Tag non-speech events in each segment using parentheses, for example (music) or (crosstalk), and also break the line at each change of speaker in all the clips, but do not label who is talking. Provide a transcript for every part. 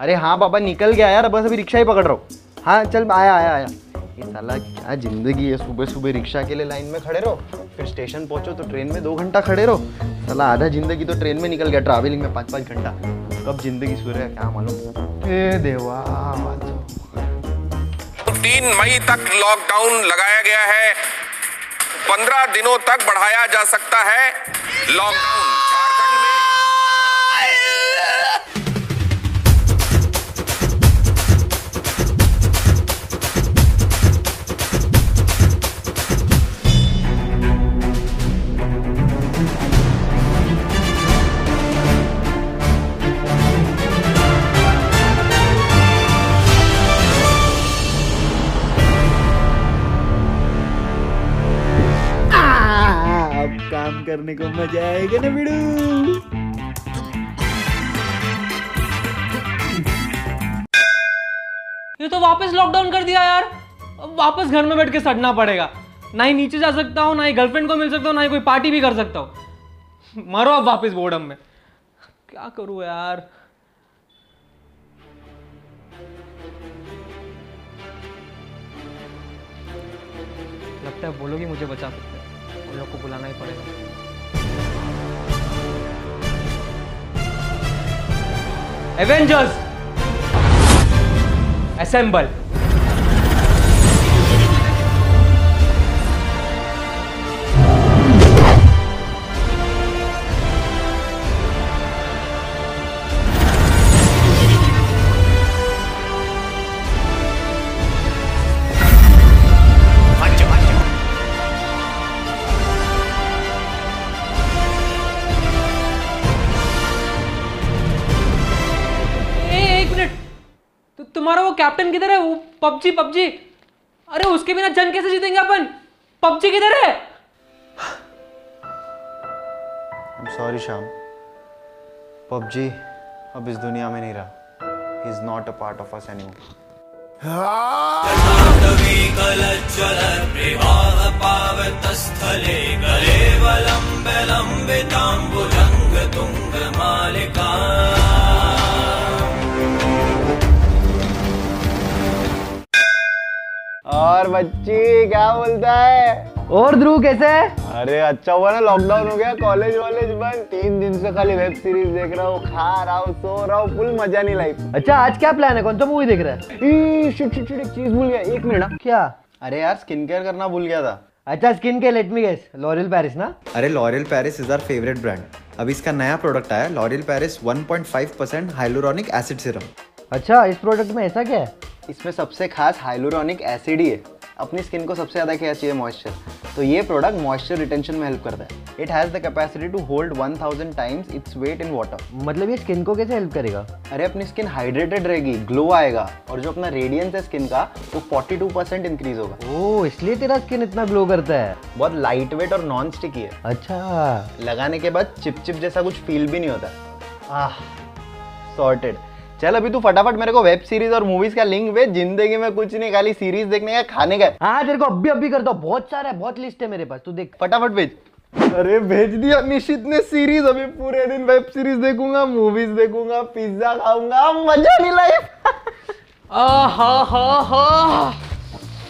अरे हाँ पापा निकल गया यार, बस अभी रिक्शा ही पकड़ रहा हूँ। हाँ चल, आया आया आया। ये साला क्या ज़िंदगी है सुबह सुबह रिक्शा के लिए लाइन में खड़े रहो, फिर स्टेशन पहुंचो तो ट्रेन में दो घंटा खड़े रहो। साला आधा ज़िंदगी तो ट्रेन में निकल गया ट्रैवलिंग में पाँच पाँच घंटा। कब ज़िंदगी सुधरे क्या मालूम? देवा
तीन मई तक लॉकडाउन लगाया गया है। पंद्रह दिनों तक बढ़ाया जा सकता है लॉकडाउन
काम करने को मज़ा आएगा ना बिड़ू?
ये तो वापस लॉकडाउन कर दिया यार। वापस घर में बैठ के सड़ना पड़ेगा। ना ही नीचे जा सकता हूँ, ना ही गर्लफ्रेंड को मिल सकता हूँ, ना ही कोई पार्टी भी कर सकता हूँ। मरो अब वापस बोर्डम में। क्या करूँ यार? लगता है वो लोग ही मुझे बचा सकते उन लोग को बुलाना ही पड़ेगा। एवेंजर्स असेंबल कैप्टन किधर है वो पबजी पबजी। अरे उसके बिना जंग कैसे जीतेंगे अपन? पबजी किधर है?
सॉरी श्याम पबजी अब इस दुनिया में नहीं रहा। Is not a part of us anymore
पावतस्थले गलेवलम्बलम्बिताम्बुजङ्गतुङ्गमालिका
और बच्ची क्या बोलता है? और ध्रुव कैसे है? अरे अच्छा हुआ ना लॉकडाउन हो गया कॉलेज वॉलेज बंद। तीन दिन से खाली वेब सीरीज़ देख रहा हूँ खा रहा हूँ सो रहा हूँ फुल मज़ा नहीं लाइफ
अच्छा आज क्या प्लान है? कौन सा मूवी देख रहा है?
ई, शिट शिट शिट एक चीज़ भूल गया एक मिनट हाँ।
क्या?
अरे यार स्किन केयर करना भूल गया था।
अच्छा स्किन के let me guess L'Oreal Paris ना?
अरे L'Oreal Paris is our favourite brand अब इसका नया प्रोडक्ट आया L'Oreal Paris 1.5 percent hyaluronic acid serum
अच्छा इस प्रोडक्ट में ऐसा क्या है?
इसमें सबसे खास हाइलोरॉनिक एसिड ही है। अपनी स्किन को सबसे ज़्यादा क्या चाहिए? मॉइस्चर तो ये प्रोडक्ट मॉइस्चर रिटेंशन में हेल्प करता है। It has the capacity to hold 1000 times its weight in water
मतलब ये स्किन को कैसे हेल्प करेगा?
अरे अपनी स्किन हाइड्रेटेड रहेगी ग्लो आएगा और जो अपना रेडियंस है स्किन का वो 42 परसेंट इंक्रीज होगा।
ओ इसलिए तेरा स्किन इतना ग्लो करता है।
बहुत लाइट वेट और नॉन स्टिकी है।
अच्छा।
लगाने के बाद चिप चिप जैसा कुछ फील भी नहीं होता। आह। सॉर्टेड चल अभी तू फटाफट मेरे को वेब सीरीज़ और मूवीज़ का लिंक भेज ज़िंदगी में कुछ नहीं खाली सीरीज़ देखने का खाने का। है।
हाँ तेरे को अभी अभी करता हूँ। बहुत सारा है बहुत लिस्ट है मेरे पास तू देख।
फटाफट भेज। अरे भेज दिया निशित ने सीरीज़ अभी पूरे दिन वेब सीरीज़ देखूँगा मूवीज़ देखूँगा पिज्जा खाऊँगा मज़ा नहीं लाइफ (laughs)
आहा हा हा।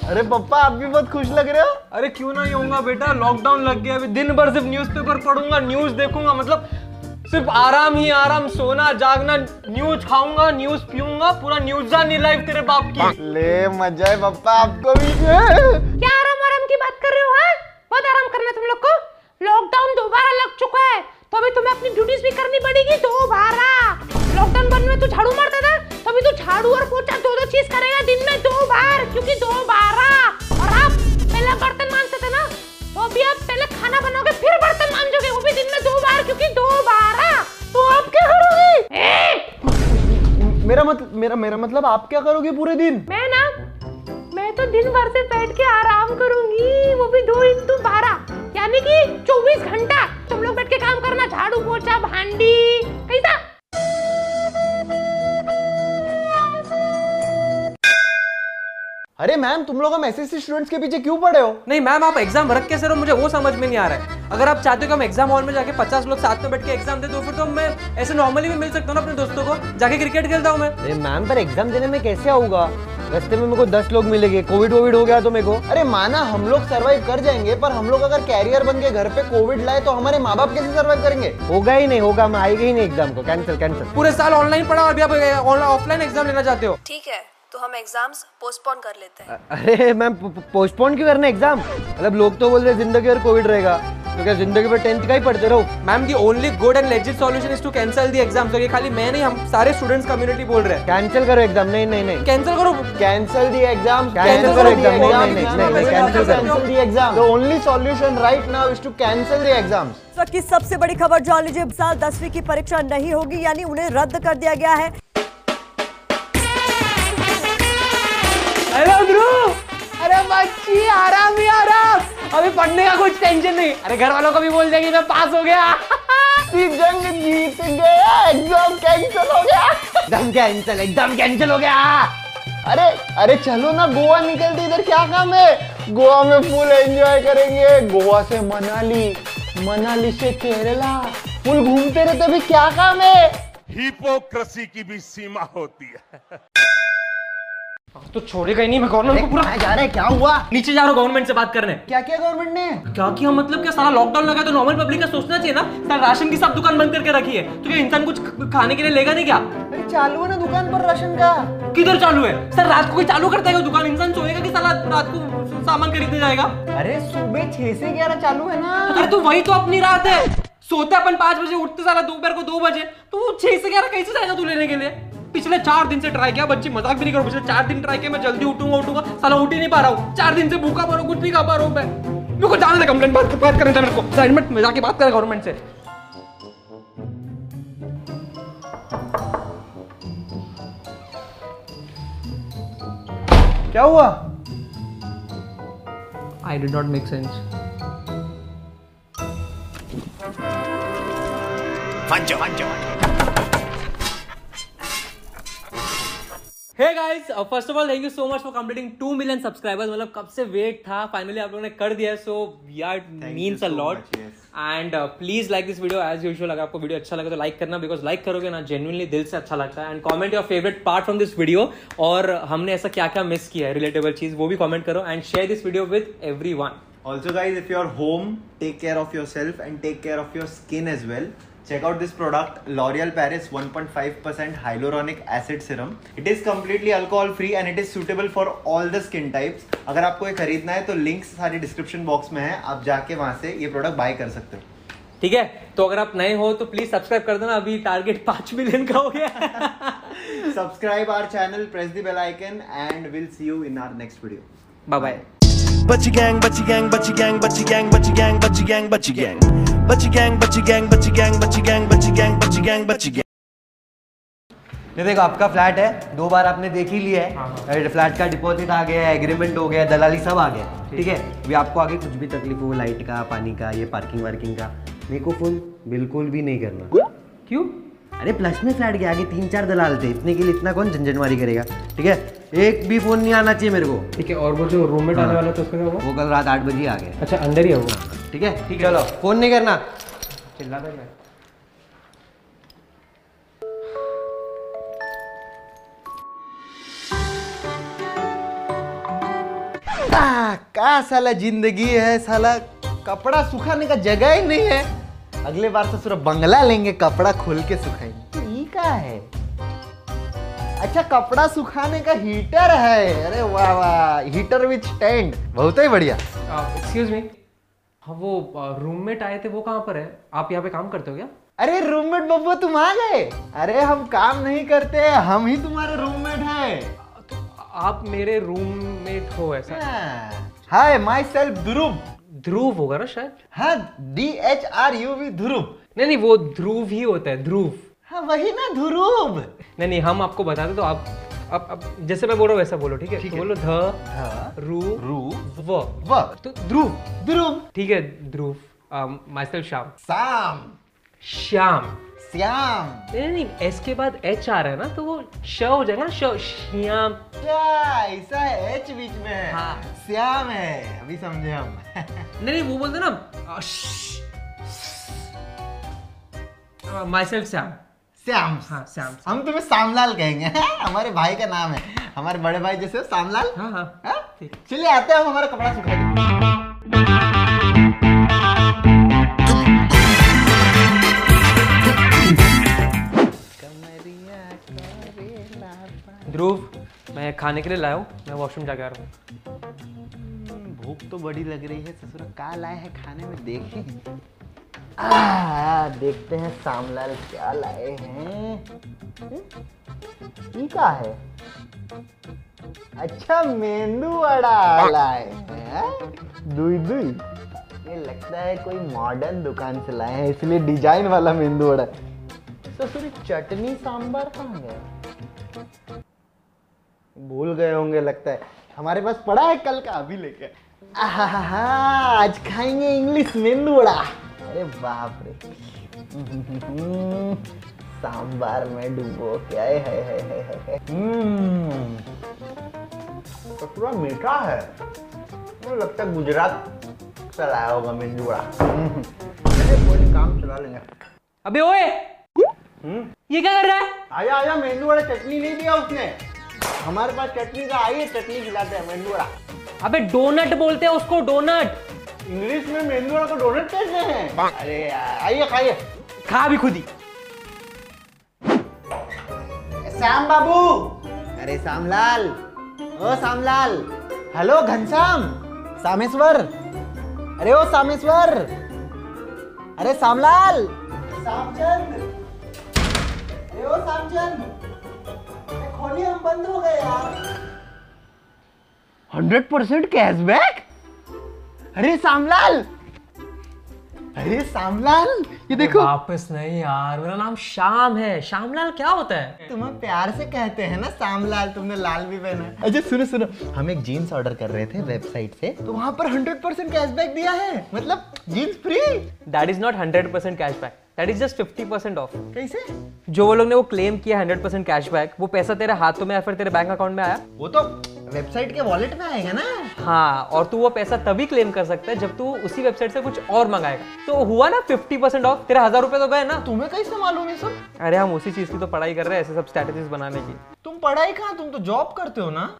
अरे पप्पा आप भी बहुत खुश लग रहे हो?
अरे क्यों नहीं होऊँगा बेटा? लॉकडाउन लग गया अभी दिन भर सिर्फ़ न्यूज़पेपर पढ़ूँगा न्यूज़ देखूँगा मतलब सिर्फ़ आराम ही आराम सोना जागना न्यूज़ खाऊँगा न्यूज़ पीऊँगा पूरा न्यूज़ नहीं लाइफ तेरे बाप की।
ले मज़ा है पप्पा आपको भी।
क्या आराम आराम की बात कर रहे हो हाँ? बहुत आराम करना तुम लोग को। लॉकडाउन दोबारा लग चुका है तो अभी तुम्हें अपनी ड्यूटीज़ भी करनी पड़ेगी दोबारा। लॉकडाउन बंद में तू झाड़ू मारता था तो अभी तू झाड़ू और पोछा दो दो चीज़ करेगा दिन में दो बार क्योंकि दोबारा। और आप पहले बर्तन मांजते थे ना तो अभी आप पहले खाना बनाओगे फिर बर्तन मांजोगे। वो भी दिन में दो बार क्योंकि दोबारा तो आप क्या करोगे?
मेरा मतलब मेरा मेरा मतलब आप क्या करोगे पूरे दिन?
मैं ना मैं तो दिन भर से बैठ के आराम करूँगी। वो भी दो इंटू बारह यानी कि चौबीस घंटा तुम लोग बैठ के काम करना झाड़ू पोछा भांडी कैसा
अरे मैम तुम लोग हम एस स्टूडेंट्स के पीछे क्यों पड़े हो?
नहीं मैम आप एग्ज़ाम रख के सर मुझे वो समझ में नहीं आ रहा है। अगर आप चाहते हो कि हम एग्ज़ाम हॉल में जाके 50 लोग साथ में बैठ के एग्ज़ाम दे तो फिर तो मैं ऐसे नॉर्मली भी मिल सकता हूँ अपने दोस्तों को जाके क्रिकेट खेलता हूँ मैं।
अरे मैम पर एग्ज़ाम देने में कैसे आऊँगा? रस्ते में मेरे को दस लोग मिलेंगे कोविड वोविड हो गया तो मेरे को।
अरे माना हम लोग सरवाइव कर जाएँगे पर हम लोग अगर कैरियर बन के घर पे कोविड लाए तो हमारे माँ बाप कैसे सरवाइव करेंगे?
होगा ही नहीं होगा मैं आएगा ही नहीं एग्ज़ाम को कैंसिल कैंसिल
पूरे साल ऑनलाइन पढ़ा और अभी आप ऑफलाइन एग्ज़ाम लेना चाहते हो।
ठीक है। तो हम एग्ज़ाम्स पोस्टपोन कर लेते हैं।
अरे मैम पोस्टपोन क्यों करना एग्ज़ाम मतलब लोग तो बोल रहे ज़िंदगी और कोविड रहेगा। तो क्या ज़िंदगी पर टेंथ का ही पढ़ते रहो।
Ma'am the only good and legit solution is to cancel the exam ये खाली मैं नहीं हम सारे स्टूडेंट्स कम्युनिटी बोल रहे हैं।
कैंसिल करो एग्ज़ाम नहीं नहीं नहीं।
कैंसिल करो।
कैंसिल दी एग्ज़ाम
Cancel
करो।
exam,
exam,
नहीं, नहीं, नहीं, cancel करो।
Cancel the exam the only solution right now is to cancel the exams
वक्त की सबसे बड़ी खबर जान लीजिए साल दसवीं की परीक्षा नहीं होगी यानी उन्हें रद्द कर दिया गया है।
बच्ची आराम ही आराम। अभी पढ़ने का कुछ टेंशन नहीं। अरे घर वालों को भी बोल देंगे मैं पास हो गया।
जंग जीत गया एग्ज़ाम कैंसिल हो गया।
एकदम कैंसिल एकदम कैंसिल हो गया।
अरे अरे चलो ना गोवा निकलते इधर क्या काम है? गोवा में फुल एंजॉय करेंगे। गोवा से मनाली मनाली से केरला फुल घूमते रहते भी क्या काम है?
हिपोक्रेसी की भी सीमा होती है।
तो छोड़ेगा ही नहीं मैं गवर्नमेंट को पूरा
जा रहे हैं? क्या हुआ?
नीचे जा रहा हूँ गवर्नमेंट से बात करने।
क्या किया गवर्नमेंट ने?
क्या किया? मतलब क्या सारा लॉकडाउन लगा तो नॉर्मल पब्लिक का सोचना चाहिए ना? सारा राशन की सब दुकान बंद करके रखी है। तो क्या इंसान कुछ खाने के लिए लेगा नहीं क्या?
अरे चालू है ना दुकान पर राशन का।
किधर चालू है? सर रात को चालू करता है दुकान? इंसान सोएगा कि सारा रात को सामान खरीदने जाएगा?
अरे सुबह छह से ग्यारह चालू है ना।
अरे तो वही तो अपनी रात है। सोते अपन पाँच बजे उठते सारा दोपहर को दो बजे। तो वो छह से ग्यारह कैसे जाएगा तू लेने के लिए? पिछले चार दिन से ट्राई किया बच्ची मज़ाक भी नहीं करो पिछले चार दिन ट्राई किया मैं जल्दी उठूँगा उठूँगा साला उठ ही नहीं पा रहा हूँ। चार दिन से भूखा पा रहा हूँ कुछ नहीं खा पा रहा हूँ मैं। मेरे को जाने दे कंप्लेंट बात बात करने दे मेरे को। असाइनमेंट में जाके बात करें गवर्नमेंट से।
क्या हुआ?
I did not make sense hey guys first of all thank you so much for completing 2 million subscribers मतलब कब से वेट था? फाइनली आप लोगों ने कर दिया so we are means a lot and please like this video as usual अगर आपको वीडियो अच्छा लगे तो लाइक करना बिकॉज़ लाइक करोगे ना जेन्युइनली दिल से अच्छा लगता है. And comment your favourite part from this video और हमने ऐसा क्या क्या मिस किया है रिलेटेबल चीज़ वो भी कॉमेंट करो and share this video with every
Also, guys, if you're home, take care of yourself and take care of your skin as well. check out this product L'Oreal Paris 1.5% Hyaluronic Acid Serum. It is completely alcohol free and it is suitable for all the skin types. अगर आपको ये खरीदना है तो link सारे description box में है। आप जाके वहाँ से ये प्रोडक्ट बाय कर सकते हो।
ठीक है? तो अगर आप नए हो तो प्लीज़ सब्सक्राइब कर देना। अभी टारगेट पाँच मिलियन का हो गया।
Subscribe our channel press the bell icon and will see you in our next video
bye bye
Butchie gang, butchie gang, butchie gang, butchie gang, butchie gang, butchie gang, butchie gang. Butchie gang, butchie gang, butchie gang, butchie gang, butchie gang, butchie gang, butchie gang.
ये देखो आपका flat है दो बार आपने देख ही लिया है flat का डिपॉजिट आ गया एग्रीमेंट हो गया दलाली सब आ गया ठीक है अभी आपको आगे कुछ भी तकलीफ़ हो लाइट का पानी का ये पार्किंग वार्किंग का मेरे को फ़ोन बिल्कुल भी नहीं करना
क्यों
अरे प्लस में फ्लैट के आगे तीन चार दलाल थे इतने के लिए इतना कौन झंझटमारी करेगा ठीक है एक भी फ़ोन नहीं आना चाहिए मेरे को।
ठीक है और वो जो रूममेट आने वाला था उसका क्या
वो कल रात आठ बजे आ गया।
अच्छा अंदर ही है वो
ठीक है? ठीक है। चलो फ़ोन नहीं करना।
चिल्ला था क्या
का साला ज़िंदगी है साला। कपड़ा सुखाने का जगह ही नहीं है। अगले बार से सिर्फ़ बंगला लेंगे कपड़ा खोल के सुखाएँगे। तो ये का है? अच्छा कपड़ा सुखाने का हीटर है। अरे वाह वाह हीटर विथ स्टैंड बहुत ही बढ़िया।
एक्सक्यूज मी हाँ वो रूममेट आए थे वो कहाँ पर है? आप यहाँ पे काम करते हो क्या?
अरे रूममेट बब्बू तुम आ गए? अरे हम काम नहीं करते हम ही तुम्हारे रूममेट हैं।
तो आप मेरे रूममेट हो ऐसा?
हाय माई सेल्फ ध्रुव।
ध्रुव होगा ना शायद?
हाँ D H R U V Dhruv.
नहीं नहीं वो ध्रुव ही होता है ध्रुव।
हाँ वही ना ध्रुव।
नहीं नहीं हम आपको बताते तो आप अब अब जैसे मैं बोल रहा हूँ वैसा बोलो ठीक है? ठीक तो बोलो ध रू
रू
व।
व।
तो ध्रुव।
ध्रुव।
ठीक है ध्रुव। माई सेल्फ श्याम
साम
श्याम।
श्याम।
नहीं नहीं एस के बाद एच आ रहा है ना तो वो श हो जाएगा ना श श्याम।
क्या ऐसा है एच बीच में है।
हाँ।
श्याम है अभी समझे हम। (laughs)
नहीं नहीं वो बोलते ना माई सेल्फ श्याम
श्याम
हाँ श्याम
हम तुम्हें श्यामलाल कहेंगे। (laughs) हमारे भाई का नाम है। हमारे बड़े भाई जैसे हो, सामलाल
हाँ हाँ।
हाँ? चलिए आते हैं हम हमारा कपड़ा सुखा
ध्रुव मैं खाने के लिए लाया हूँ। मैं वॉशरूम जाके आ रहा हूँ।
भूख तो बड़ी लग रही है। ससुरा का लाए हैं खाने में देखें। देखते हैं सामलाल क्या लाए हैं। ये क्या है? अच्छा मेंदू वड़ा लाए हैं। दुई दुई। ये लगता है कोई मॉडर्न दुकान से लाए हैं, इसलिए डिज़ाइन वाला मेंदू वड़ा। ससुरी चटनी सांबर कहाँ गया? भूल गए होंगे, लगता है। हमारे पास पड़ा है कल का, अभी लेके। आज खाएँगे इंग्लिश मेंदू वड़ा। अरे बाप रे। सांबार में डुबो क्या? है है है है है है। हम्म, तो पूरा मीठा है। मुझे लगता है गुजरात से लाया होगा वड़ा हम्म, कोई काम चला लेंगे।
अबे ओए! ये क्या कर रहा है?
आया आया मेंदू वड़ा चटनी नहीं दिया उसने। हमारे पास चटनी का आई है चटनी खिलाते हैं मेंदू वड़ा
अबे डोनट बोलते हैं उसको डोनट।
इंग्लिश में मेंदू को डोनट कहते हैं? अरे यार आइए खाइए।
खा भी खुद ही।
श्याम बाबू। अरे श्यामलाल ओ श्यामलाल। हेलो घनश्याम। सामेश्वर अरे ओ सामेश्वर अरे श्यामलाल। श्यामचंद। अरे ओ श्यामचंद। खोलिए हम बंद हो गए यार। हंड्रेड परसेंट कैशबैक अरे सामलाल अरे सामलाल ये देखो।
वापस नहीं यार मेरा नाम श्याम है। श्यामलाल क्या होता है?
तुम्हें प्यार से कहते हैं ना श्यामलाल तुमने लाल भी पहना है। अच्छा सुनो सुनो। हम एक जीन्स ऑर्डर कर रहे थे वेबसाइट से तो वहाँ पर हंड्रेड परसेंट कैशबैक दिया है। मतलब jeans free
that is not hundred percent cashback that is just fifty percent off
कैसे?
जो वो लोग ने वो क्लेम किया हंड्रेड परसेंट कैशबैक वो पैसा तेरे हाथों में या फिर तेरे बैंक अकाउंट में आया?
वो तो वेबसाइट के वॉलेट में आएगा ना।
हाँ और तू वो पैसा तभी क्लेम कर सकता है जब तू उसी वेबसाइट से कुछ और मंगाएगा। तो हुआ ना फिफ्टी परसेंट ऑफ़ तेरे हज़ार रुपए तो गए ना।
तुम्हें कैसे मालूम है सब?
अरे हम उसी चीज़ की तो पढ़ाई कर रहे हैं ऐसे सब स्ट्रेटेजीज बनाने की।
तुम पढ़ाई कहाँ तुम तो जॉब करते हो ना।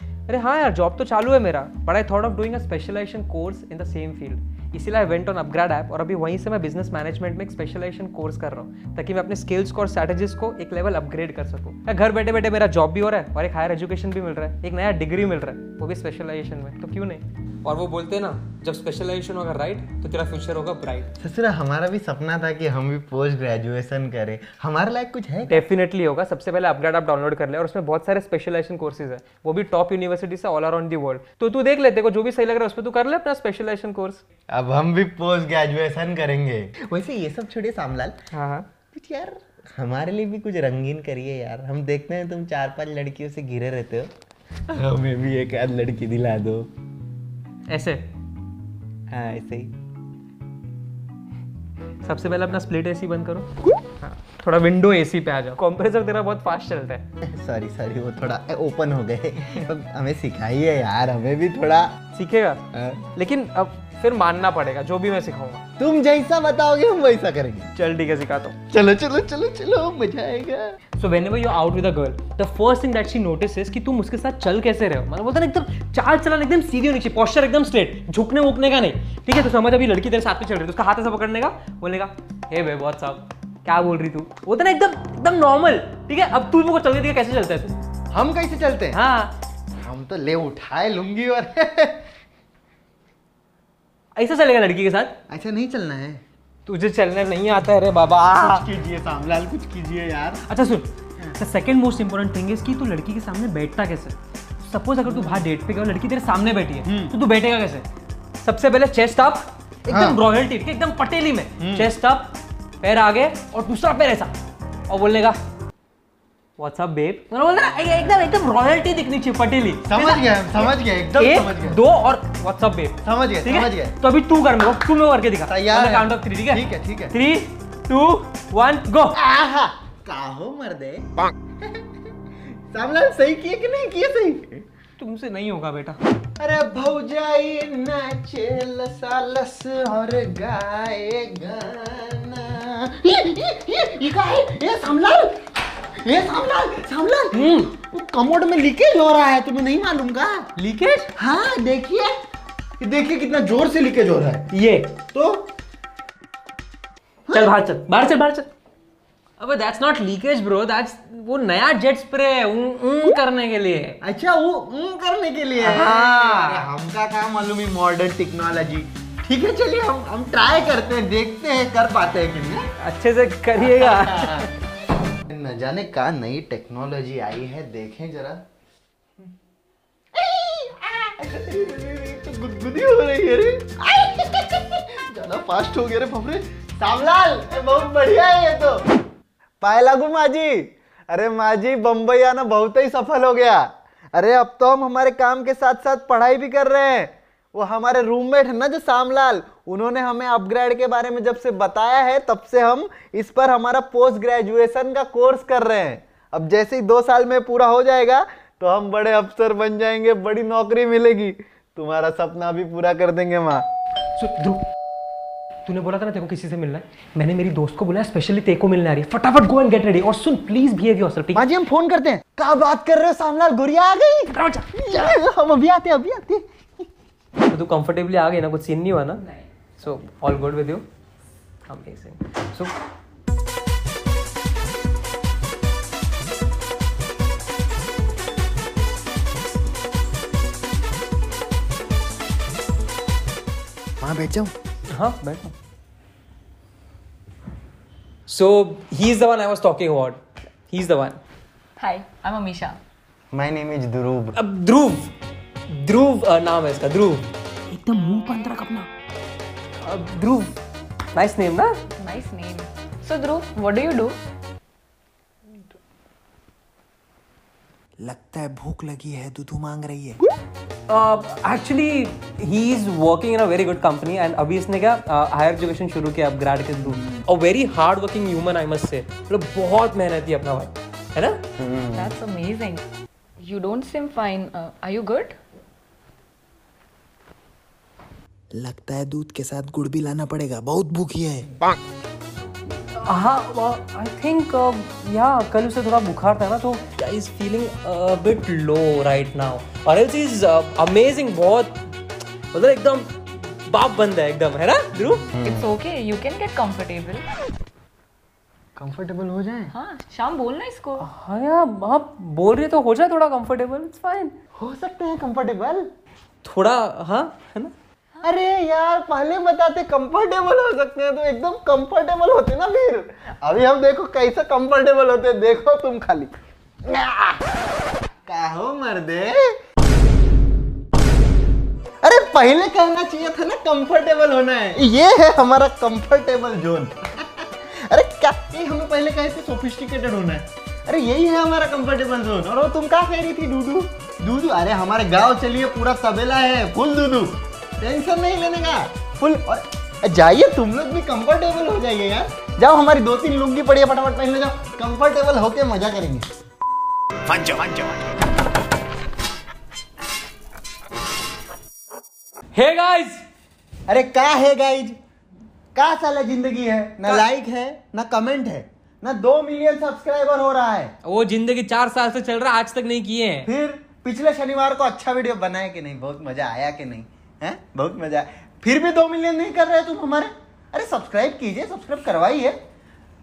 अरे हाँ यार जॉब तो चालू है मेरा but I thought of doing a specialization course in the same field इसीलिए I went on upGrad app और अभी वहीं से मैं बिज़नेस मैनेजमेंट में एक स्पेशलाइजेशन कोर्स कर रहा हूँ ताकि मैं अपने स्किल्स को और स्ट्रेटेजीज को एक लेवल अपग्रेड कर सकूँ। घर बैठे बैठे मेरा जॉब भी हो रहा है और एक हायर एजुकेशन भी मिल रहा है एक नया डिग्री मिल रहा है वो भी स्पेशलाइजेशन में तो क्यों नहीं? और वो बोलते हैं ना जब स्पेशलाइजेशन होगा राइट तो तेरा फ्यूचर होगा ब्राइट
ससुरा हमारा भी सपना था कि हम भी पोस्ट ग्रेजुएशन करें। हमारे लायक कुछ है
डेफिनेटली होगा। सबसे पहले अपग्रेड आप डाउनलोड कर ले और उसमें बहुत सारे स्पेशलाइजेशन कोर्सेज है। वो भी टॉप यूनिवर्सिटी से ऑल अराउंड दी वर्ल्ड तो तू देख लेते को जो भी सही लग रहा है उसमें तू कर ले अपना स्पेशलाइजेशन कोर्स
अब हम भी पोस्ट ग्रेजुएशन करेंगे। वैसे ये सब छोड़िए सामलाल
हाँ हाँ।
कुछ यार हमारे लिए भी कुछ रंगीन करिए यार। हम देखते हैं तुम चार पाँच लड़कियों से घिरे रहते हो। हमें भी एक आध लड़की दिला दो।
ऐसे?
हाँ ऐसे ही।
सबसे पहले अपना स्प्लिट एसी बंद करो। हाँ, थोड़ा विंडो एसी पे आ जाओ। कंप्रेसर तेरा बहुत फास्ट चलता है।
सॉरी सॉरी वो थोड़ा ओपन हो गए। अब हमें सिखाइए यार हमें भी थोड़ा।
सीखेगा?
हाँ।
लेकिन अब फिर मानना पड़ेगा जो भी मैं सिखाऊँगा।
तुम जैसा बताओगे हम वैसा करेंगे।
चल ठीक है सिखाता हूँ।
चलो चलो चलो चलो मज़ा आएगा।
So whenever you out with a girl the first thing that she notice कि तुम उसके साथ चल कैसे रहे हो? मतलब बोलते हैं ना एकदम चाल चलन एकदम सीधी होनी चाहिए पॉस्चर एकदम स्ट्रेट झुकने उकने का नहीं। ठीक है तो समझ अभी लड़की तेरे साथ में चल रही है तो उसका हाथ ऐसा पकड़ने का बोलने का हे बे बहुत साहब क्या बोल रही तू? वो तो ना एकदम एकदम नॉर्मल ठीक है? अब तू मुझको चलने दिया कैसे चलता है तू?
हम कैसे चलते हैं?
हाँ।
हम तो ले उठाए लूँगी और (laughs)
ऐसा चलेगा लड़की के साथ?
ऐसा नहीं चलना है।
तुझे चलने नहीं आता है रे बाबा।
कुछ कीजिए सामलाल कुछ कीजिए यार।
अच्छा सुन the second most important thing is कि तू लड़की के सामने बैठता कैसे? सपोज़ अगर तू बाहर डेट पे गया लड़की तेरे सामने बैठी है तो तू बैठेगा कैसे? सबसे पहले चेस्ट अप एकदम
हाँ।
रॉयल्टी ठीक एकदम पटेली में। चेस्ट अप पैर आगे और दूसरा पैर ऐसा। और बोलने का व्हाट्सअप बेब मतलब बोलना ना एकदम एकदम रॉयल्टी दिखनी चाहिए पटेली.
समझ गया समझ गया एकदम समझ गया।
दो और व्हाट्सअप बेब
समझ गया समझ गया।
तो अभी तू कर मेरे को तू मैं करके दिखा।
तैयार है।
काउंट ऑफ़ थ्री ठीक है?
ठीक है, ठीक है।
थ्री टू वन गो
आहा काहो मर्दे। सामलाल सही किए कि नहीं किए सही?
तुमसे नहीं होगा बेटा।
अरे भौजाई नाचे लसालस और गाए गाना। ये ये ये ये का है? ये सामलाल? ये सामलाल सामलाल। वो कमोड में लीकेज हो रहा है तुम्हें नहीं मालूम का?
लीकेज?
हाँ देखिए। देखिए कितना ज़ोर से लीकेज हो रहा है।
ये।
तो?
चल बाहर चल बाहर चल बाहर चल। अबे that's not leakage bro that's वो नया जेट स्प्रे है ऊं ऊं करने के लिए।
अच्छा वो ऊं करने के लिए है। हमका क्या मालूम ही मॉडर्न टेक्नोलॉजी ठीक है चलिए हम हम ट्राई करते हैं देखते हैं कर पाते हैं कि नहीं।
अच्छे से करिएगा। (laughs)
न जाने का नई टेक्नोलॉजी आई है देखें जरा। तो गुदगुदी हो रही है रे। ज़्यादा फास्ट हो गया रे बाप रे सामलाल बहुत बढ़िया है ये तो। पाए लागू माजी। अरे माजी बम्बई आना बहुत ही सफल हो गया। अरे अब तो हम हमारे काम के साथ साथ पढ़ाई भी कर रहे हैं। वो हमारे रूममेट है ना जो सामलाल उन्होंने हमें अपग्रेड के बारे में जब से बताया है तब से हम इस पर हमारा पोस्ट ग्रेजुएशन का कोर्स कर रहे हैं। अब जैसे ही दो साल में पूरा हो जाएगा तो हम बड़े अफसर बन जाएँगे बड़ी नौकरी मिलेगी। तुम्हारा सपना भी पूरा कर देंगे माँ।
तूने बोला था ना तेरे को किसी से मिलना है? मैंने मेरी दोस्त को बोला स्पेशली तेरे को मिलने आ रही है। फटाफट गो एंड गेट रेडी और सुन प्लीज़ बिहेव योरसेल्फ ठीक
जी हम फ़ोन करते हैं। क्या बात कर रहे हो सामलाल गुड़िया आ गई? हम अभी आते हैं अभी आते हैं।
तो तू कंफर्टेबली आ गई ना कुछ सीन नहीं हुआ ना? So all good with you amazing so
वहाँ बैठ जाऊँ?
हाँ बैठो। So he is the one I was talking about he is the one
Hi, I'm Amisha.
My name is Dhruv
अब ध्रुव ध्रुव नाम है इसका ध्रुव।
एकदम मुँह बंद रख अपना।
ध्रुव। नाइस नेम ना?
Nice name. So Dhruv, what do you do?
लगता है भूख लगी है दूधू मांग रही है।
Actually he is working in a very good company and अभी इसने क्या हायर एजुकेशन शुरू किया अपग्रेड के through a very hard working human I must say मतलब बहुत मेहनती है अपना भाई। है ना?
That's amazing. You don't seem fine. Uh, are you
लगता है दूध के साथ गुड़ भी लाना पड़ेगा। बहुत भूखी है।
हाँ आई थिंक या कल उसे थोड़ा बुखार था ना तो is feeling bit low right now और एल्स इज़ अमेजिंग बहुत मतलब एकदम बाप बंद है एकदम है ना Dhruv?
It's okay. You can get comfortable.
Comfortable हो जाए?
हाँ शाम बोलना इसको।
हाँ यार आप बोल रहे तो हो जाए थोड़ा कंफर्टेबल इट्स फाइन
हो सकते हैं कंफर्टेबल
थोड़ा हाँ है ना?
अरे यार, पहले बताते कंफर्टेबल हो सकते हैं तो एकदम कंफर्टेबल होते ना फिर। अभी हम देखो कैसे कंफर्टेबल होते देखो तुम खाली। काहो मर्दे? अरे पहले कहना चाहिए था ना कंफर्टेबल होना है। ये है हमारा कंफर्टेबल जोन अरे क्या, ये हमें पहले कहे थे सोफिस्टिकेटेड होना है। अरे यही है हमारा कंफर्टेबल जोन और वो तुम क्या कह रही थी, डूडू? दूधू अरे हमारे गाँव चलिए, पूरा तबेला है फुल दूधू टेंशन नहीं लेने का। फुल और जाइए तुम लोग भी कंफर्टेबल हो जाइए यार। जाओ हमारी दो तीन लुंगी पड़ी है फटाफट पहन ले जाओ। कंफर्टेबल होके मज़ा करेंगे।
हे गाइस
अरे का है गाइज़ का साला ज़िंदगी है? ना लाइक है ना कमेंट है ना दो मिलियन सब्सक्राइबर हो रहा है।
वो ज़िंदगी चार साल से चल रहा है आज तक नहीं किए हैं।
फिर पिछले शनिवार को अच्छा वीडियो बनाया कि नहीं? बहुत मज़ा आया कि नहीं? है? बहुत मज़ा आया। फिर भी दो मिलियन नहीं कर रहे तुम हमारे? अरे सब्सक्राइब कीजिए सब्सक्राइब करवाइए।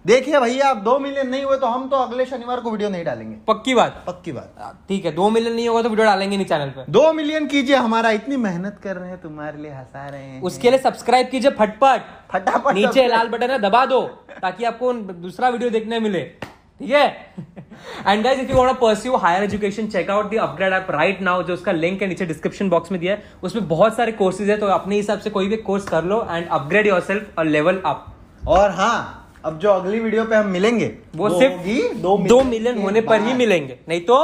देखिए भैया आप दो मिलियन नहीं हुए तो हम तो अगले शनिवार को वीडियो नहीं डालेंगे।
पक्की बात?
पक्की बात।
ठीक है दो मिलियन नहीं होगा तो वीडियो डालेंगे नहीं चैनल पे।
दो मिलियन कीजिए हमारा इतनी मेहनत कर रहे हैं तुम्हारे लिए हंसा रहे हैं।
उसके लिए सब्सक्राइब कीजिए फटफट
फटाफट
नीचे लाल बटन है दबा दो ताकि आपको दूसरा वीडियो देखने मिले। ठीक है? And guys if you want to pursue higher education check out the upGrad app right now जो उसका लिंक है नीचे डिस्क्रिप्शन बॉक्स में दिया है उसमें बहुत सारे कोर्सेज है तो अपने हिसाब से कोई भी कोर्स कर लो एंड अपग्रेड योरसेल्फ और लेवल अप
और हाँ अब जो अगली वीडियो पे हम मिलेंगे
वो
होगी
सिर्फ़
दो
दो
मिलियन
मिलियन होने पर ही मिलेंगे नहीं तो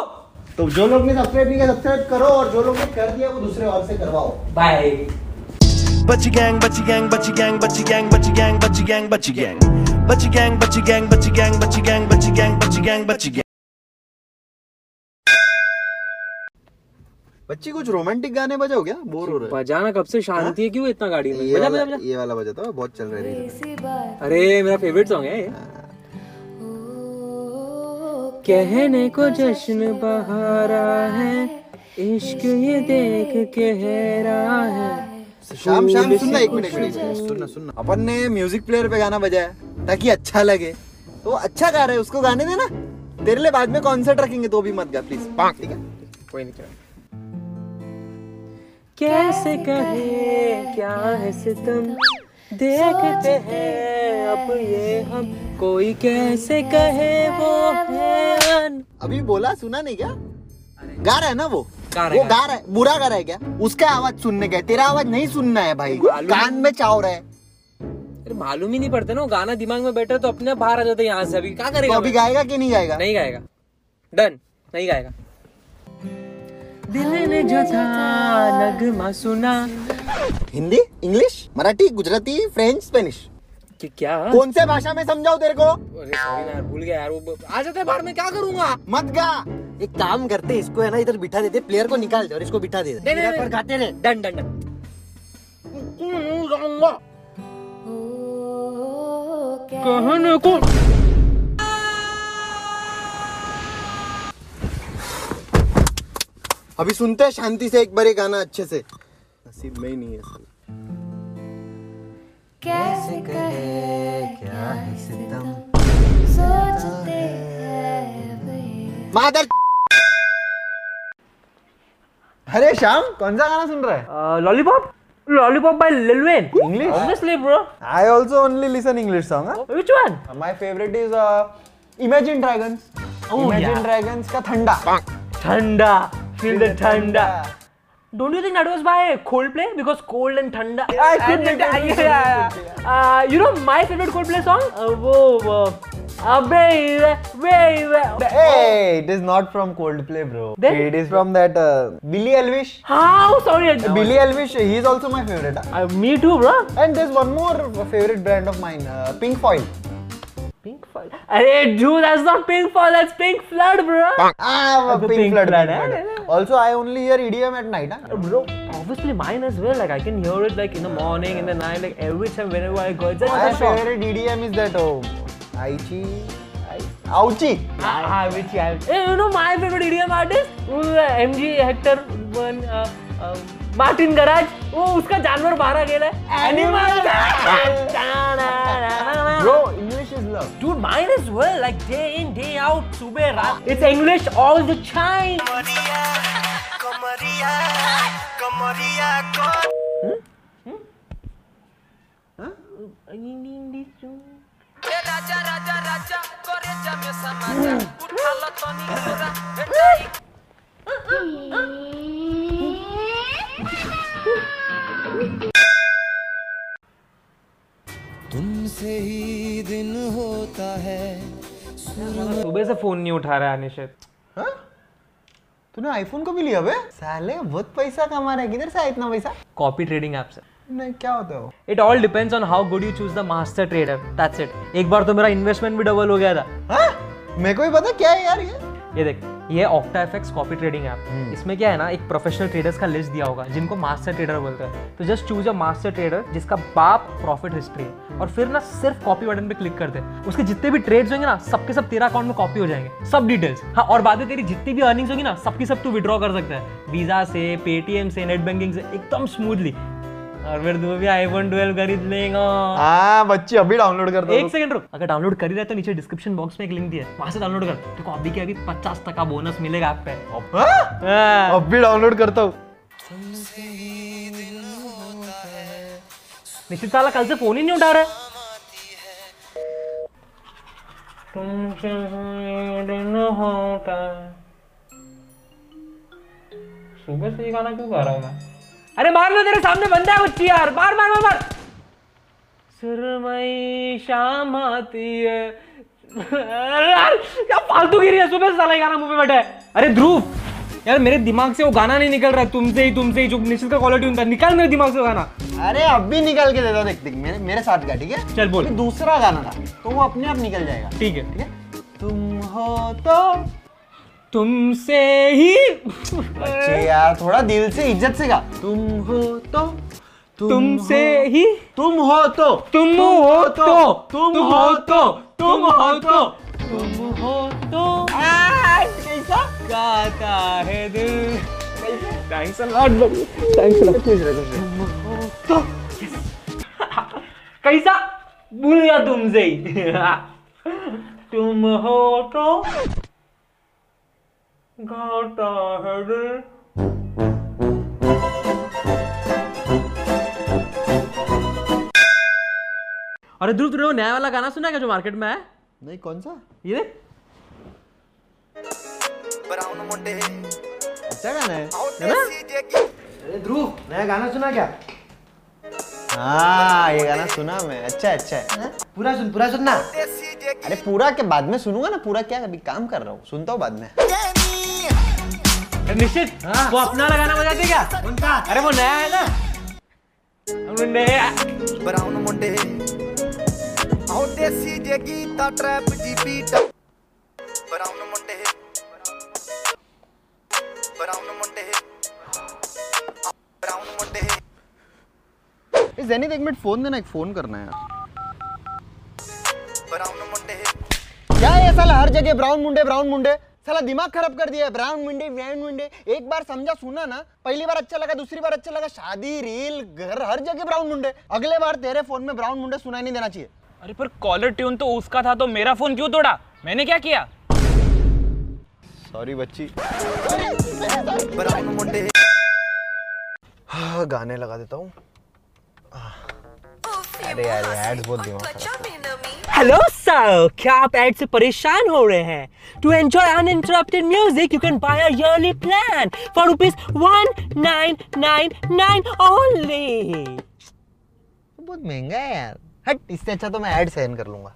तो जो लोग ने सब्सक्राइब नहीं किया सब्सक्राइब करो और जो लोग ने कर दिया वो दूसरे और से करवाओ
bye
Butchy gang, butchy gang, butchy gang, butchy gang, butchy gang, butchy gang, butchy gang. Butchy gang, butchy gang, butchy gang, butchy gang, butchy gang, butchy gang, butchy gang.
बच्ची कुछ रोमांटिक गाने बजाओ क्या? बोर हो रहे हो।
बजाना कब से शांति है? क्यों इतना गाड़ी में?
ये
बजा
वाला
बजा बजा।
ये वाला बजाता हूँ बहुत चल रहा है
अरे मेरा फेवरेट सॉन्ग है कहने को जश्न बहारा है इश्क ये देख के हैरा है।
शाम शाम सुनना एक मिनट एक मिनट, सुनना सुनना। अपन ने म्यूज़िक प्लेयर पे गाना बजाया ताकि अच्छा लगे। तो अच्छा गा रहे हैं उसको गाने देना। तेरे लिए बाद में कॉन्सर्ट रखेंगे तो भी मत गा प्लीज़ ठीक है?
कोई नहीं कैसे कहे? क्या है सितम? देखते हैं अब ये हम। कोई कैसे कहे वो है
अभी बोला सुना नहीं क्या? गा रहा है ना वो?
गा
वो गा रहा है। बुरा गा रहा है क्या? उसका आवाज़ सुनने का है। तेरा आवाज़ नहीं सुनना है भाई। कान में चाव रहा है।
अरे मालूम ही नहीं पड़ता ना। गाना दिमाग में बैठा तो अपने आप बाहर आ जाता है यहाँ से। अभी क्या करेगा
तो
अभी
गाएगा कि नहीं गाएगा?
नहीं गाएगा। डन। नहीं गाएगा। दिल ने जो था नगमा सुना।
Hindi English Marathi Gujarati French Spanish.
कि क्या?
कौन से भाषा में समझाओ तेरे को?
अरे सॉरी यार भूल गया यार वो आ जाता बाहर में क्या करूँगा?
मत गा। एक काम करते इसको है ना इधर बिठा देते प्लेयर को निकाल दे और इसको बिठा दे पर गाते रहे
डन डन डन। कहने को
अभी सुनते हैं शांति से एक बार ये गाना अच्छे से नसीब में ही नहीं है साला।
कैसे
कहे क्या है सितम
सोचते हैं
मादर अरे श्याम कौन सा गाना सुन रहा है
lollipop lollipop by Lil Wayne
English?
Obviously bro
I also only listen English song. Huh?
Which one
My favorite is uh, Imagine Dragons.
Oh,
Imagine
yeah.
Dragons का ठंडा.
ठंडा feel the thanda. Don't you think that was by Coldplay? Because cold and thanda.
I could be.
Yeah, yeah,
uh,
yeah. You know my favorite Coldplay song? Uh, whoa. Uh, baby, baby.
Hey, it is not from Coldplay, bro.
Then?
It is from that uh, Billy Elvish.
How? Sorry.
Billy Elvish, he is also my favorite.
Uh, me too, bro.
And there's one more favorite brand of mine, uh, Pink Foil.
Pink flood. Hey, dude, that's not pink flood. That's pink flood, bro.
Ah, Pink,
Pink
Pink
eh?
Also, I only hear EDM at night. Huh?
Bro, obviously mine as well. Like I can hear it like in the morning, in the night, like every time whenever I go. It's just
My favorite EDM is that oh, Aichi, Ai- Ouchi.
Ah, which I, hey, you know my favorite EDM artist? MG Hector one uh, uh, Martin Garage. वो उसका जानवर बाहर गेला है. Animal.
Bro, English is love.
Dude, mine as well. Like day in, day out, सुबह रात. It's English all the time.
तुमसे
से फ़ोन नहीं उठा रहा है अनिशित
हाँ? तूने आईफोन को भी लिया बे? साले बहुत पैसा कमा रहा है। किधर से आया इतना पैसा?
कॉपी ट्रेडिंग ऐप से।
नहीं क्या होता है वो?
It all depends on how good you choose the master trader that's it एक बार तो मेरा इन्वेस्टमेंट भी डबल हो गया था।
हाँ? मेरे को भी पता क्या है यार ये?
ये देख। ये Octa FX copy trading app इसमें क्या है ना एक प्रोफेशनल ट्रेडर्स का लिस्ट दिया होगा जिनको मास्टर ट्रेडर बोलते हैं। तो just choose a master trader जिसका बाप प्रॉफिट हिस्ट्री है। और फिर ना सिर्फ़ कॉपी बटन पे क्लिक कर दे उसके जितने भी ट्रेड्स होंगे ना सबके सब तेरा अकाउंट में कॉपी हो जाएँगे। सब डिटेल्स हाँ और बाद में तेरी जितनी भी अर्निंग्स होगी ना सबकी सब तू विड्रॉ कर सकता है। वीज़ा से पेटीएम से नेट बैंकिंग से एकदम स्मूथली और फिर तू भी आईफोन 12 खरीद लेगा।
हाँ बच्ची अभी डाउनलोड कर दो।
एक सेकंड रुक। अगर डाउनलोड कर ही रहे तो नीचे डिस्क्रिप्शन बॉक्स में एक लिंक दिया है। वहाँ से डाउनलोड कर। देखो अभी के अभी पचास टका बोनस मिलेगा आप पे हाँ।
अब भी डाउनलोड करता हूँ।
निश्चित साला कल से फ़ोन ही नहीं उठा रहा है। तुमसे ही होता। सुबह से ये गाना क्यों गा रहा हूँ मैं? अरे मार लो तेरे सामने बंदा है बच्ची यार। मार मार मार मार। सुरमई शाम आती है। यार क्या फालतू गिरी है? सुबह से साला गाना मुँह पे बैठा है। अरे ध्रुव यार मेरे दिमाग से वो गाना नहीं निकल रहा तुमसे ही तुमसे ही जो निश्चित का क्वालिटी है निकाल मेरे दिमाग से वो गाना।
अरे अब भी निकल के दे दो देख देख मेरे मेरे साथ का ठीक है?
चल बोल।
दूसरा गाना था तो वो अपने आप निकल जाएगा।
ठीक है।
ठीक है? तुम हो तो
तुमसे ही।
बच्चे यार थोड़ा दिल से इज़्ज़त से गा। तुम हो तो
तुमसे
ही तुम हो तो
तुम हो तो
तुम
तुम
हो तो
तुम हो तो। तुम हो तो।
कैसा
गाता है दिल। Thanks a lot thanks a lot तो। कैसा? भूल गया तुमसे ही। (laughs) तुम हो तो। गाता है दिल अरे ध्रुव तूने वो नया वाला गाना सुना क्या जो मार्केट में है?
नहीं कौन सा?
ये देख।
अच्छा गाना है।
है ना?
अरे ध्रुव नया गाना सुना क्या? हाँ ये गाना सुना मैं। अच्छा है, अच्छा है।
पूरा सुन पूरा सुनना।
अरे पूरा के बाद में सुनूँगा ना पूरा क्या अभी काम कर रहा हूँ। सुनता हूँ बाद में।
निश्चित? हाँ। वो अपना लगाना बजाते क्या? उनका। अरे वो नया है ना?
Munde brown Munde. Desi trap G beat brown Munde. Brown Munde.
Brown Munde. एक मिनट फ़ोन देना एक फ़ोन करना है
ब्राउन मुंडे।
क्या ये साला हर जगह? Brown Munde brown Munde. साला दिमाग खराब कर दिया ब्राउन विंडे ब्राउन विंडे एक बार समझा सुना ना। पहली बार अच्छा लगा दूसरी बार अच्छा लगा। शादी रील घर हर जगह ब्राउन मुंडे। अगले बार तेरे फ़ोन में ब्राउन मुंडे सुनाई नहीं देना चाहिए।
अरे पर कॉलर ट्यून तो उसका था तो मेरा फ़ोन क्यों तोड़ा? मैंने क्या किया?
सॉरी बच्ची। हाँ गाने लगा देता हूँ। हाँ। अरे यार एड्स बहुत दिमाग खराब
हेलो सर क्या आप एड से परेशान हो रहे हैं? To enjoy uninterrupted music you can buy a yearly plan for rupees one nine nine nine only
बहुत महँगा है यार। हट इससे अच्छा तो मैं एड सहन कर लूँगा।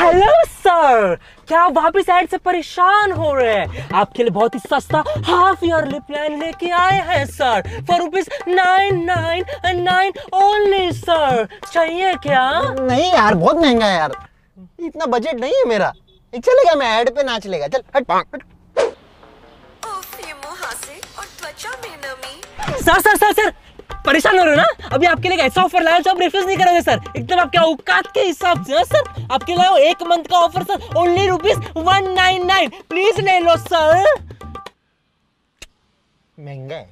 हेलो सर क्या आप वापिस एड से परेशान हो रहे हैं? आपके लिए बहुत ही सस्ता हाफ़ ईयरली प्लान लेके आए हैं sir for rupees nine nine nine only sir चाहिए क्या?
नहीं यार बहुत महँगा है यार। इतना बजट नहीं है मेरा। चलेगा मैं ऐड पे नाच लेगा। चल हट हट।
सर सर सर सर परेशान हो रहे हो ना? अभी आपके लिए ऐसा ऑफ़र लाया जो आप रिफ्यूज नहीं करोगे सर एकदम आपके औकात के हिसाब से हाँ, सर आपके लिए एक मंथ का offer sir only rupees one nine nine please ले लो सर
महँगा है।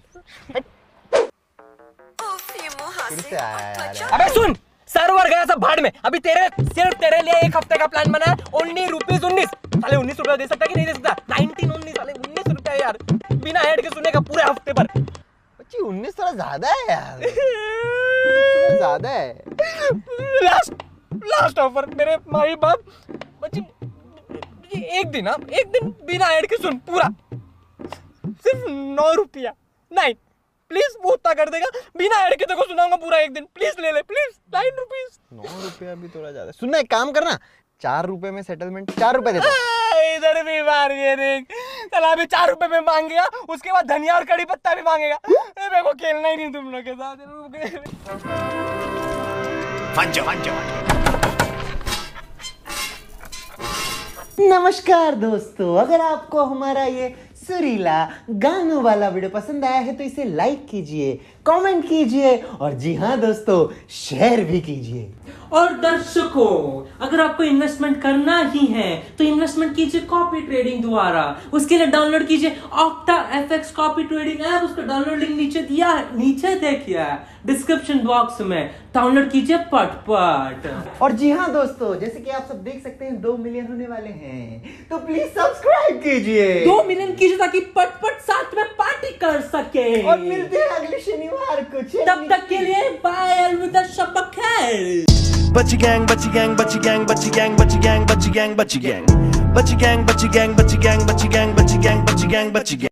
अबे सुन सर्वर गया सब भाड़ में। अभी तेरे सिर्फ़ तेरे लिए एक हफ़्ते का प्लान बना है। ओनली रुपीज़ उन्नीस। साले उन्नीस रुपया दे सकता है कि नहीं दे सकता? नाइनटीन उन्नीस साले उन्नीस रुपया यार। बिना ऐड के सुनेगा पूरे हफ़्ते पर
बच्ची उन्नीस थोड़ा ज़्यादा है यार। (laughs) थोड़ा ज़्यादा है।
लास्ट लास्ट ऑफ़र मेरे माई बाप। बच्ची एक दिन हाँ एक दिन बिना ऐड के सुन पूरा। सिर्फ़ नौ रुपया। नाइन प्लीज़ वो उतना कर देगा। बिना ऐड के तेरे को सुनाऊँगा पूरा एक दिन। प्लीज़ ले ले प्लीज़ नाइन रुपीज़
नौ रुपया भी थोड़ा ज़्यादा। सुनना एक काम करना चार रुपए में सेटलमेंट चार रुपए देता
इधर भी बार्गेनिंग चला अभी चार रुपए में मांगेगा उसके बाद धनिया और कड़ी पत्ता भी मांगेगा। मेरे को खेलना ही नहीं तुम लोग के साथ
नमस्कार दोस्तों अगर आपको हमारा ये सुरीला गानों वाला वीडियो पसंद आया है तो इसे लाइक कीजिए। कमेंट कीजिए और जी हाँ दोस्तों शेयर भी कीजिए।
और दर्शकों, अगर आपको इन्वेस्टमेंट करना ही है तो इन्वेस्टमेंट कीजिए कॉपी ट्रेडिंग द्वारा। उसके लिए डाउनलोड कीजिए Octa F X copy trading app उसका डाउनलोड लिंक नीचे दिया है, नीचे देखिए डिस्क्रिप्शन बॉक्स में। डाउनलोड कीजिए पट पट
और जी हाँ दोस्तों जैसे कि आप सब देख सकते हैं दो मिलियन होने वाले हैं तो प्लीज़ सब्सक्राइब कीजिए
दो मिलियन कीजिए ताकि पट पट साथ में पार्टी कर सके
और मिलते हैं अगले शनिवार को
तब तक के लिए बाय अलविदा शब खैर
Butchie gang, butchie gang, butchie gang, butchie gang, butchie gang, butchie gang, butchie gang. Butchie gang, butchie gang, butchie gang, butchie gang, butchie gang, butchie gang, butchie gang.